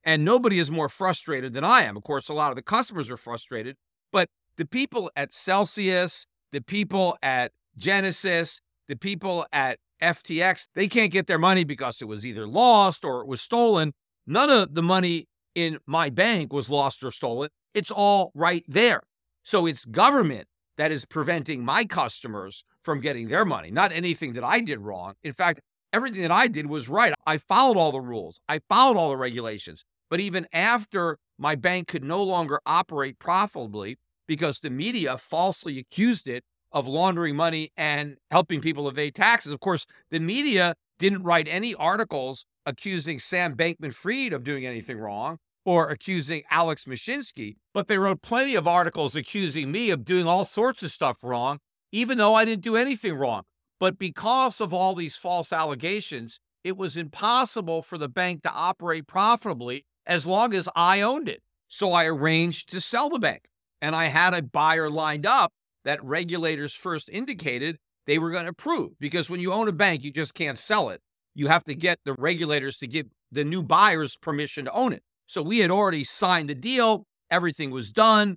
And nobody is more frustrated than I am. Of course, a lot of the customers are frustrated, but the people at Celsius, the people at Genesis, the people at FTX, they can't get their money because it was either lost or it was stolen. None of the money in my bank was lost or stolen. It's all right there. So it's government that is preventing my customers from getting their money, not anything that I did wrong. In fact, everything that I did was right. I followed all the rules, I followed all the regulations. But even after my bank could no longer operate profitably because the media falsely accused it of laundering money and helping people evade taxes, of course, the media didn't write any articles accusing Sam Bankman Fried of doing anything wrong or accusing Alex Mashinsky, but they wrote plenty of articles accusing me of doing all sorts of stuff wrong, even though I didn't do anything wrong. But because of all these false allegations, it was impossible for the bank to operate profitably as long as I owned it. So I arranged to sell the bank. And I had a buyer lined up that regulators first indicated they were going to approve. Because when you own a bank, you just can't sell it. you have to get the regulators to give the new buyers permission to own it. So we had already signed the deal, everything was done.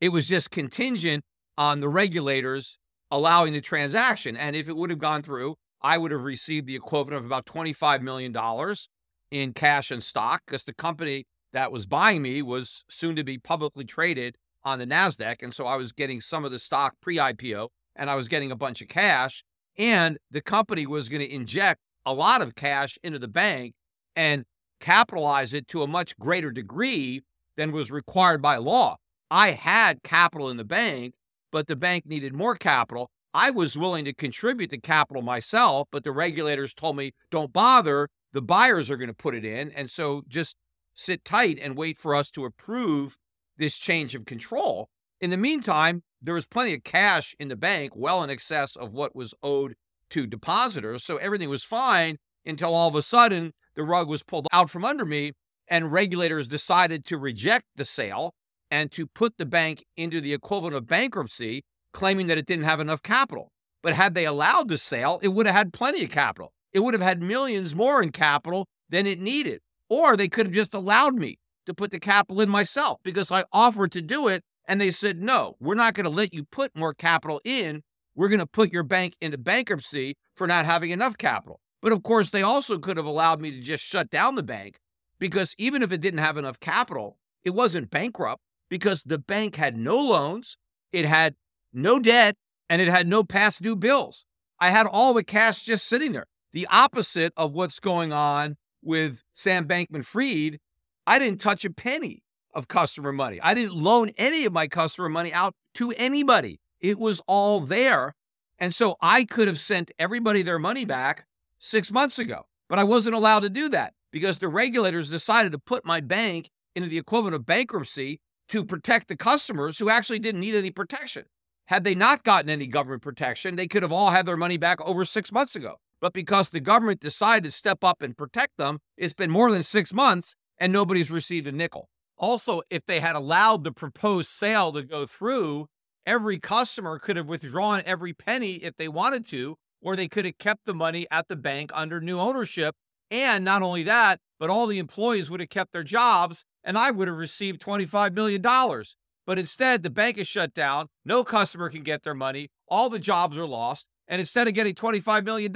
It was just contingent on the regulators allowing the transaction. And if it would have gone through, I would have received the equivalent of about $25 million in cash and stock because the company that was buying me was soon to be publicly traded on the NASDAQ. And so I was getting some of the stock pre IPO and I was getting a bunch of cash. And the company was going to inject a lot of cash into the bank and capitalize it to a much greater degree than was required by law. I had capital in the bank, but the bank needed more capital. I was willing to contribute the capital myself, but the regulators told me, don't bother. The buyers are going to put it in. And so just sit tight and wait for us to approve this change of control. In the meantime, there was plenty of cash in the bank, well in excess of what was owed to depositors. So everything was fine until all of a sudden the rug was pulled out from under me and regulators decided to reject the sale and to put the bank into the equivalent of bankruptcy, claiming that it didn't have enough capital. But had they allowed the sale, it would have had plenty of capital. It would have had millions more in capital than it needed. Or they could have just allowed me to put the capital in myself because I offered to do it. And they said, no, we're not going to let you put more capital in. We're going to put your bank into bankruptcy for not having enough capital. But of course, they also could have allowed me to just shut down the bank because even if it didn't have enough capital, it wasn't bankrupt because the bank had no loans, it had no debt, and it had no past due bills. I had all the cash just sitting there. The opposite of what's going on with Sam Bankman Fried, I didn't touch a penny of customer money. I didn't loan any of my customer money out to anybody. It was all there. And so I could have sent everybody their money back six months ago. But I wasn't allowed to do that because the regulators decided to put my bank into the equivalent of bankruptcy to protect the customers who actually didn't need any protection. Had they not gotten any government protection, they could have all had their money back over six months ago. But because the government decided to step up and protect them, it's been more than six months and nobody's received a nickel. Also, if they had allowed the proposed sale to go through, every customer could have withdrawn every penny if they wanted to or they could have kept the money at the bank under new ownership. And not only that, but all the employees would have kept their jobs and I would have received $25 million. But instead, the bank is shut down. No customer can get their money. All the jobs are lost. And instead of getting $25 million,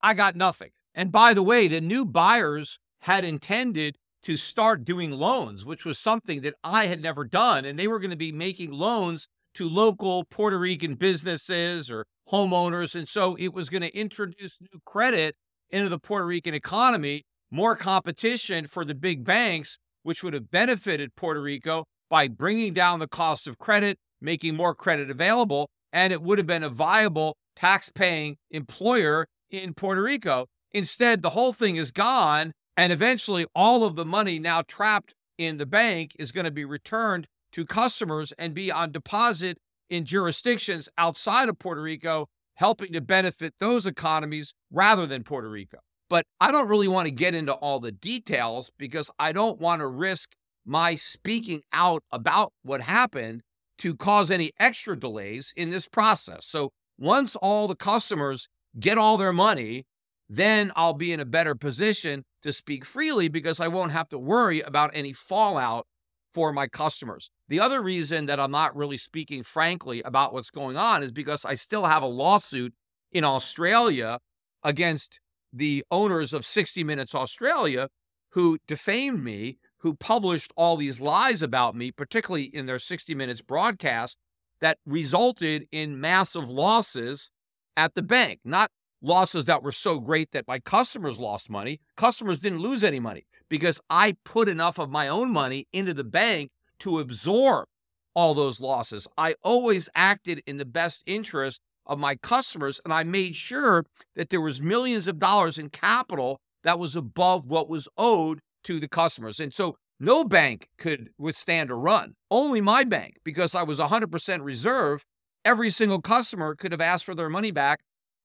I got nothing. And by the way, the new buyers had intended to start doing loans, which was something that I had never done. And they were going to be making loans to local Puerto Rican businesses or homeowners. And so it was going to introduce new credit into the Puerto Rican economy, more competition for the big banks, which would have benefited Puerto Rico by bringing down the cost of credit, making more credit available, and it would have been a viable tax paying employer in Puerto Rico. Instead, the whole thing is gone, and eventually all of the money now trapped in the bank is going to be returned to customers and be on deposit in jurisdictions outside of Puerto Rico, helping to benefit those economies rather than Puerto Rico. But I don't really want to get into all the details because I don't want to risk my speaking out about what happened to cause any extra delays in this process. So once all the customers get all their money, then I'll be in a better position to speak freely because I won't have to worry about any fallout for my customers. The other reason that I'm not really speaking frankly about what's going on is because I still have a lawsuit in Australia against the owners of 60 Minutes Australia who defamed me, who published all these lies about me, particularly in their 60 Minutes broadcast, that resulted in massive losses at the bank. Not losses that were so great that my customers lost money. Customers didn't lose any money because I put enough of my own money into the bank to absorb all those losses. I always acted in the best interest of my customers and I made sure that there was millions of dollars in capital that was above what was owed to the customers. And so no bank could withstand a run. Only my bank because I was 100% reserve. Every single customer could have asked for their money back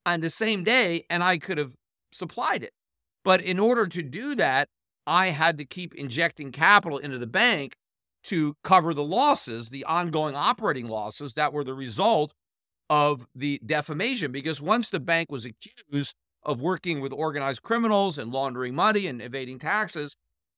on the same day and I could have supplied it. But in order to do that, I had to keep injecting capital into the bank to cover the losses, the ongoing operating losses that were the result of the defamation. Because once the bank was accused of working with organized criminals and laundering money and evading taxes,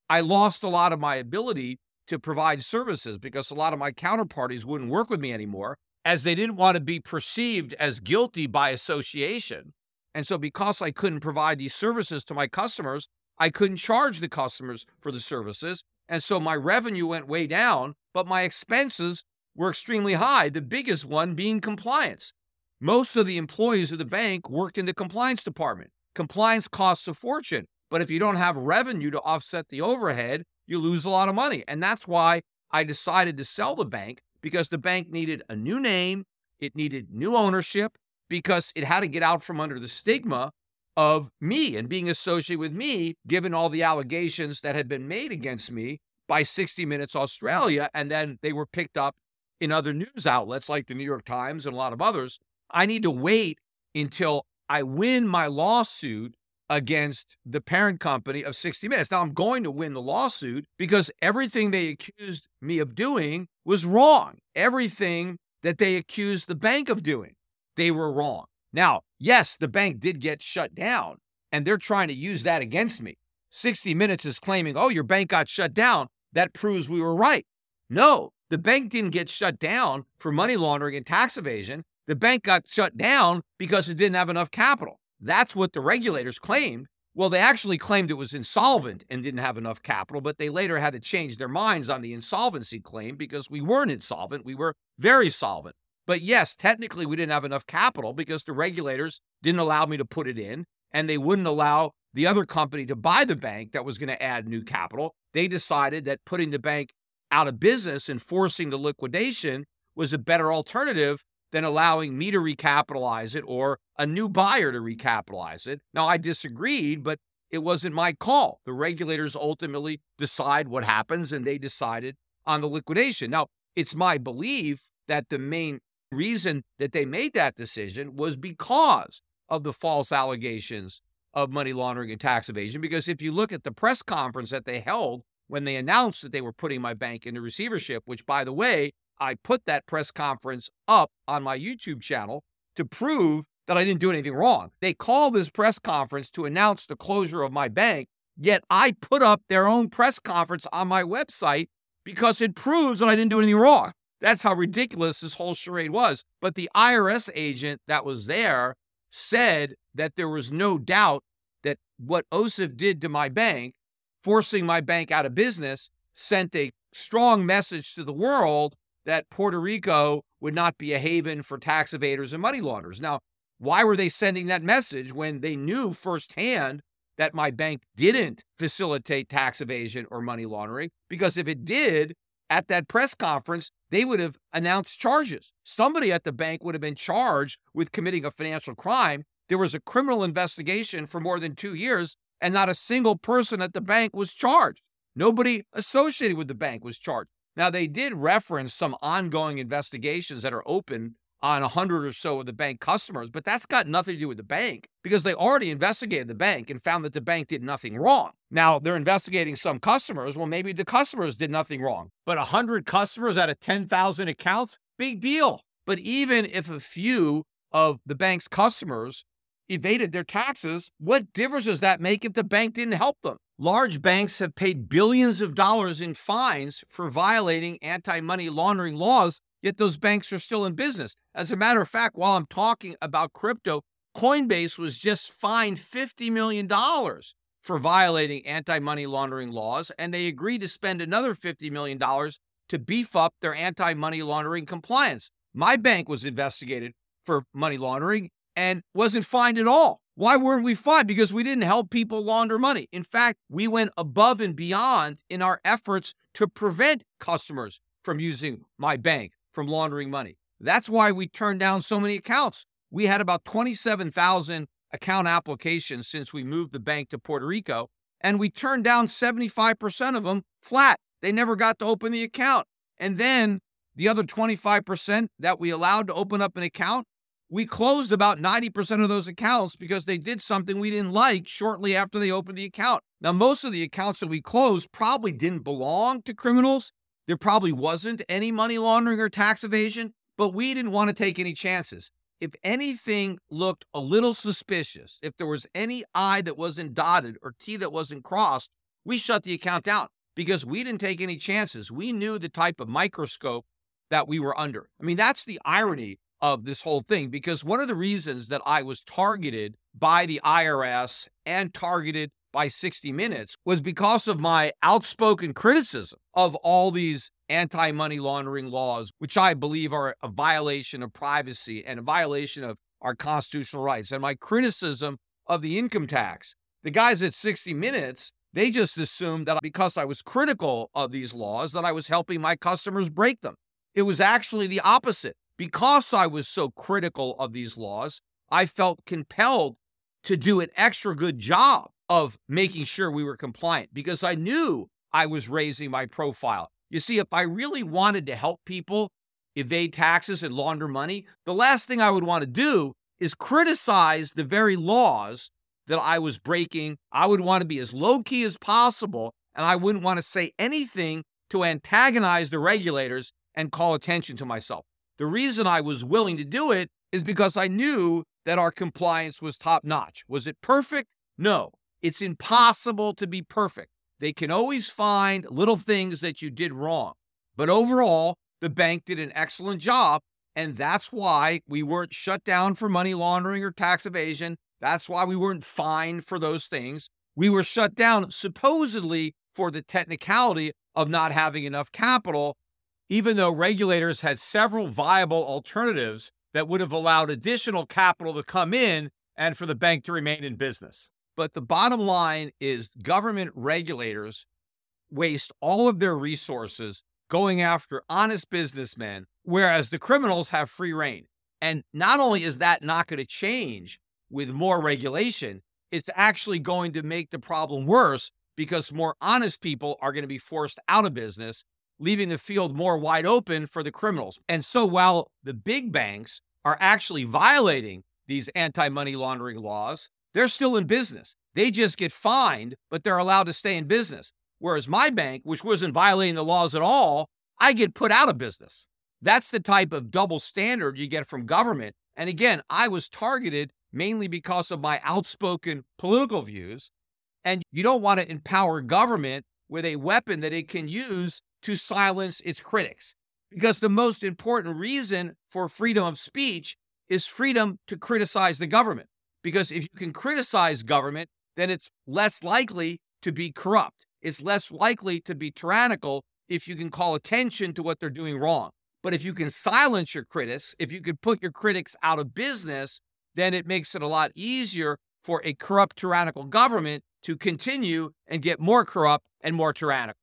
I lost a lot of my ability to provide services because a lot of my counterparties wouldn't work with me anymore as they didn't want to be perceived as guilty by association. And so, because I couldn't provide these services to my customers, I couldn't charge the customers for the services. And so my revenue went way down, but my expenses were extremely high, the biggest one being compliance. Most of the employees of the bank worked in the compliance department. Compliance costs a fortune, but if you don't have revenue to offset the overhead, you lose a lot of money. And that's why I decided to sell the bank because the bank needed a new name, it needed new ownership, because it had to get out from under the stigma of me and being associated with me, given all the allegations that had been made against me by 60 Minutes Australia. And then they were picked up in other news outlets like the New York Times and a lot of others. I need to wait until I win my lawsuit against the parent company of 60 Minutes. Now, I'm going to win the lawsuit because everything they accused me of doing was wrong. Everything that they accused the bank of doing, they were wrong. Now, yes, the bank did get shut down, and they're trying to use that against me. 60 Minutes is claiming, oh, your bank got shut down. That proves we were right. No, the bank didn't get shut down for money laundering and tax evasion. The bank got shut down because it didn't have enough capital. That's what the regulators claimed. Well, they actually claimed it was insolvent and didn't have enough capital, but they later had to change their minds on the insolvency claim because we weren't insolvent. We were very solvent. But yes, technically, we didn't have enough capital because the regulators didn't allow me to put it in, and they wouldn't allow the other company to buy the bank that was going to add new capital. They decided that putting the bank out of business and forcing the liquidation was a better alternative than allowing me to recapitalize it or a new buyer to recapitalize it. Now, I disagreed, but it wasn't my call. The regulators ultimately decide what happens, and they decided on the liquidation. Now, it's my belief that the main reason that they made that decision was because of the false allegations of money laundering and tax evasion. Because if you look at the press conference that they held when they announced that they were putting my bank into receivership, which, by the way, I put that press conference up on my YouTube channel to prove that I didn't do anything wrong. They called this press conference to announce the closure of my bank, yet I put up their own press conference on my website because it proves that I didn't do anything wrong. That's how ridiculous this whole charade was. But the IRS agent that was there said that there was no doubt that what OCIF did to my bank, forcing my bank out of business, sent a strong message to the world that Puerto Rico would not be a haven for tax evaders and money launderers. Now, why were they sending that message when they knew firsthand that my bank didn't facilitate tax evasion or money laundering? Because if it did, at that press conference, they would have announced charges. Somebody at the bank would have been charged with committing a financial crime. There was a criminal investigation for more than two years, and not a single person at the bank was charged. Nobody associated with the bank was charged. Now, they did reference some ongoing investigations that are open on a hundred or so of the bank customers, but that's got nothing to do with the bank because they already investigated the bank and found that the bank did nothing wrong. Now they're investigating some customers. Well, maybe the customers did nothing wrong, but a hundred customers out of 10,000 accounts, big deal. But even if a few of the bank's customers evaded their taxes, what difference does that make if the bank didn't help them? Large banks have paid billions of dollars in fines for violating anti money laundering laws, yet those banks are still in business. As a matter of fact, while I'm talking about crypto, Coinbase was just fined $50 million for violating anti money laundering laws, and they agreed to spend another $50 million to beef up their anti money laundering compliance. My bank was investigated for money laundering and wasn't fined at all. Why weren't we fined? Because we didn't help people launder money. In fact, we went above and beyond in our efforts to prevent customers from using my bank from laundering money. That's why we turned down so many accounts. We had about 27,000 account applications since we moved the bank to Puerto Rico, and we turned down 75% of them flat. They never got to open the account. And then the other 25% that we allowed to open up an account, we closed about 90% of those accounts because they did something we didn't like shortly after they opened the account. Now, most of the accounts that we closed probably didn't belong to criminals. There probably wasn't any money laundering or tax evasion, but we didn't want to take any chances. if anything looked a little suspicious, if there was any I that wasn't dotted or T that wasn't crossed, we shut the account down because we didn't take any chances. We knew the type of microscope that we were under. I mean, that's the irony of this whole thing because one of the reasons that I was targeted by the IRS and targeted by 60 Minutes was because of my outspoken criticism of all these anti money laundering laws, which I believe are a violation of privacy and a violation of our constitutional rights, and my criticism of the income tax. The guys at 60 Minutes, they just assumed that because I was critical of these laws, that I was helping my customers break them. It was actually the opposite. Because I was so critical of these laws, I felt compelled to do an extra good job of making sure we were compliant because I knew I was raising my profile. You see, if I really wanted to help people evade taxes and launder money, the last thing I would want to do is criticize the very laws that I was breaking. I would want to be as low key as possible, and I wouldn't want to say anything to antagonize the regulators and call attention to myself. The reason I was willing to do it is because I knew that our compliance was top notch. Was it perfect? No. It's impossible to be perfect. They can always find little things that you did wrong. But overall, the bank did an excellent job. And that's why we weren't shut down for money laundering or tax evasion. That's why we weren't fined for those things. We were shut down supposedly for the technicality of not having enough capital, even though regulators had several viable alternatives that would have allowed additional capital to come in and for the bank to remain in business. But the bottom line is government regulators waste all of their resources going after honest businessmen, whereas the criminals have free reign. And not only is that not going to change with more regulation, it's actually going to make the problem worse because more honest people are going to be forced out of business, leaving the field more wide open for the criminals. And so while the big banks are actually violating these anti money laundering laws, they're still in business. They just get fined, but they're allowed to stay in business. Whereas my bank, which wasn't violating the laws at all, I get put out of business. That's the type of double standard you get from government. And again, I was targeted mainly because of my outspoken political views. And you don't want to empower government with a weapon that it can use to silence its critics. Because the most important reason for freedom of speech is freedom to criticize the government. Because if you can criticize government, then it's less likely to be corrupt. It's less likely to be tyrannical if you can call attention to what they're doing wrong. But if you can silence your critics, if you can put your critics out of business, then it makes it a lot easier for a corrupt, tyrannical government to continue and get more corrupt and more tyrannical.